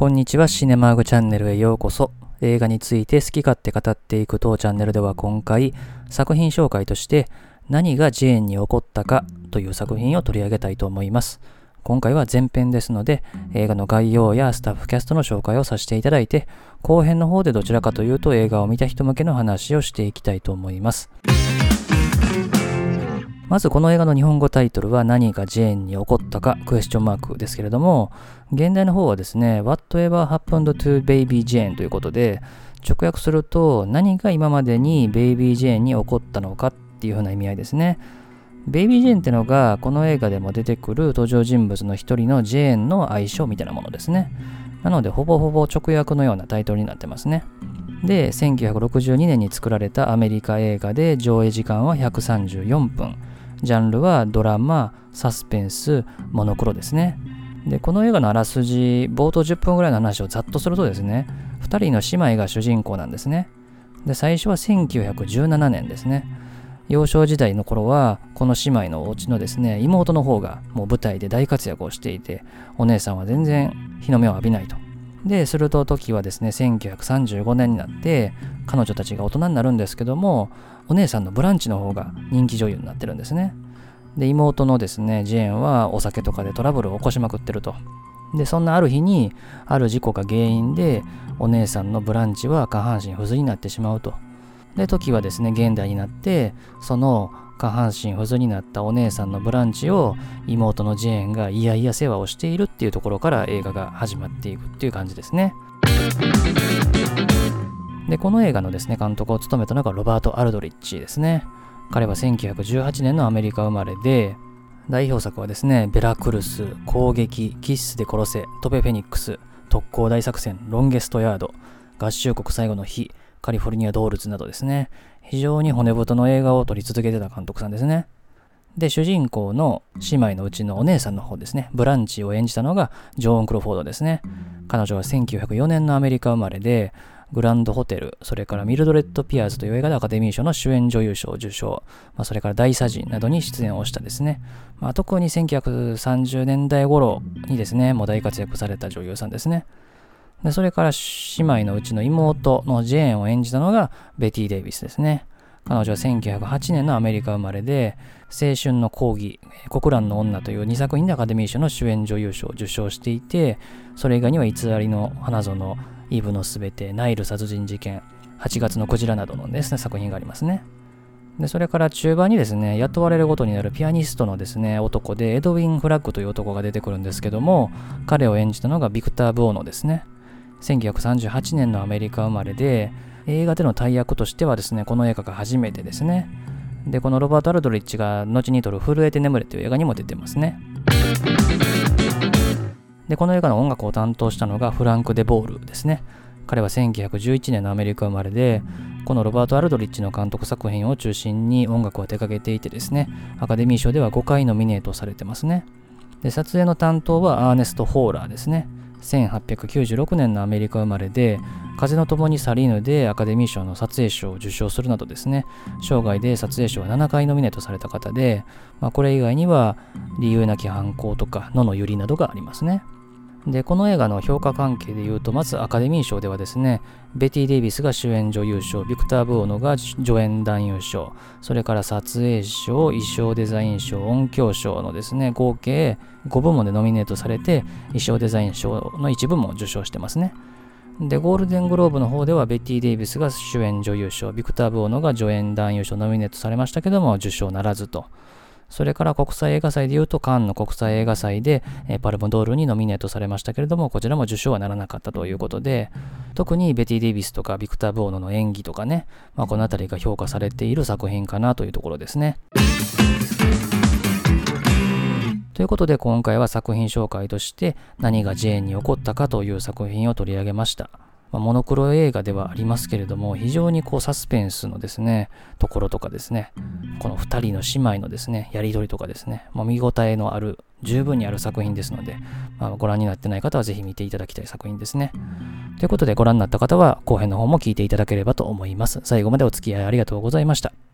こんにちは、シネマーグチャンネルへようこそ。映画について好き勝手語っていく当チャンネルでは今回、作品紹介として何がジェーンに起こったかという作品を取り上げたいと思います。今回は前編ですので、映画の概要やスタッフキャストの紹介をさせていただいて、後編の方でどちらかというと映画を見た人向けの話をしていきたいと思います。まずこの映画の日本語タイトルは何がジェーンに起こったかクエスチョンマークですけれども、現代の方はですね、Whatever happened to Baby Jane ということで、直訳すると何が今までにベイビー・ジェーンに起こったのかっていう風な意味合いですね。ベイビー・ジェーンってのがこの映画でも出てくる登場人物の一人のジェーンの愛称みたいなものですね。なのでほぼほぼ直訳のようなタイトルになってますね。で、1962年に作られたアメリカ映画で上映時間は134分。ジャンルはドラマ、サスペンス、モノクロですね。で、この映画のあらすじ、冒頭10分ぐらいの話をざっとするとですね、2人の姉妹が主人公なんですね。で、最初は1917年ですね。幼少時代の頃は、この姉妹のお家のですね、妹の方がもう舞台で大活躍をしていて、お姉さんは全然日の目を浴びないと。で、すると時はですね、1935年になって、彼女たちが大人になるんですけども、お姉さんのブランチの方が人気女優になってるんですね。で、妹のですね、ジェーンはお酒とかでトラブルを起こしまくってると。で、そんなある日に、ある事故が原因で、お姉さんのブランチは下半身不随になってしまうと。で、時はですね、現代になって、その下半身不随になったお姉さんのブランチを妹のジェーンがいやいや世話をしているっていうところから映画が始まっていくっていう感じですね。で、この映画のですね、監督を務めたのがロバート・アルドリッチですね。彼は1918年のアメリカ生まれで、代表作はですね、ベラクルス、攻撃、キッスで殺せ、トペフェニックス、特攻大作戦、ロンゲストヤード、合衆国最後の日、カリフォルニアドールズなどですね、非常に骨太の映画を撮り続けてた監督さんですね。で、主人公の姉妹のうちのお姉さんの方ですね、ブランチを演じたのがジョーン・クロフォードですね。彼女は1904年のアメリカ生まれで、グランドホテル、それからミルドレッド・ピアーズという映画でアカデミー賞の主演女優賞を受賞、まあ、それから大佐人などに出演をしたですね。まあ、特に1930年代頃にですね、もう大活躍された女優さんですね。でそれから姉妹のうちの妹のジェーンを演じたのがベティ・デイビスですね。彼女は1908年のアメリカ生まれで、青春の講義、国蘭の女という2作品でアカデミー賞の主演女優賞を受賞していて、それ以外には偽りの花園、イブのすべて、ナイル殺人事件、8月のクジラなどのですね、作品がありますね。で、それから中盤にですね、雇われることになるピアニストのですね、男で、エドウィン・フラッグという男が出てくるんですけども、彼を演じたのがビクター・ブオノですね。1938年のアメリカ生まれで、映画での大役としてはですね、この映画が初めてですね。で、このロバート・アルドリッチが後に撮る震えて眠れという映画にも出てますね。で、この映画の音楽を担当したのがフランク・デ・ボールですね。彼は1911年のアメリカ生まれで、このロバート・アルドリッチの監督作品を中心に音楽を手掛けていてですね、アカデミー賞では5回ノミネートされてますね。で、撮影の担当はアーネスト・ホーラーですね。1896年のアメリカ生まれで、風の共に去りぬでアカデミー賞の撮影賞を受賞するなどですね、生涯で撮影賞は7回ノミネートされた方で、まあ、これ以外には理由なき犯行とか野のゆりなどがありますね。で、この映画の評価関係で言うと、まずアカデミー賞ではですね、ベティ・デイビスが主演女優賞、ビクター・ブオノが助演男優賞、それから撮影賞、衣装デザイン賞、音響賞のですね、合計5部門でノミネートされて、衣装デザイン賞の一部も受賞してますね。で、ゴールデングローブの方ではベティ・デイビスが主演女優賞、ビクター・ブオノが助演男優賞ノミネートされましたけども、受賞ならずと。それから国際映画祭で言うと、カンヌ国際映画祭で、えパルムドールにノミネートされましたけれども、こちらも受賞はならなかったということで、特にベティ・デイビスとかビクター・ボーノの演技とかね、まあ、この辺りが評価されている作品かなというところですね。ということで今回は作品紹介として何がジェーンに起こったかという作品を取り上げました。まあ、モノクロ映画ではありますけれども、非常にこうサスペンスのですね、ところとかですね、この2人の姉妹のですね、やり取りとかですね、まあ、見応えのある、十分にある作品ですので、まあ、ご覧になってない方はぜひ見ていただきたい作品ですね。ということでご覧になった方は後編の方も聞いていただければと思います。最後までお付き合いありがとうございました。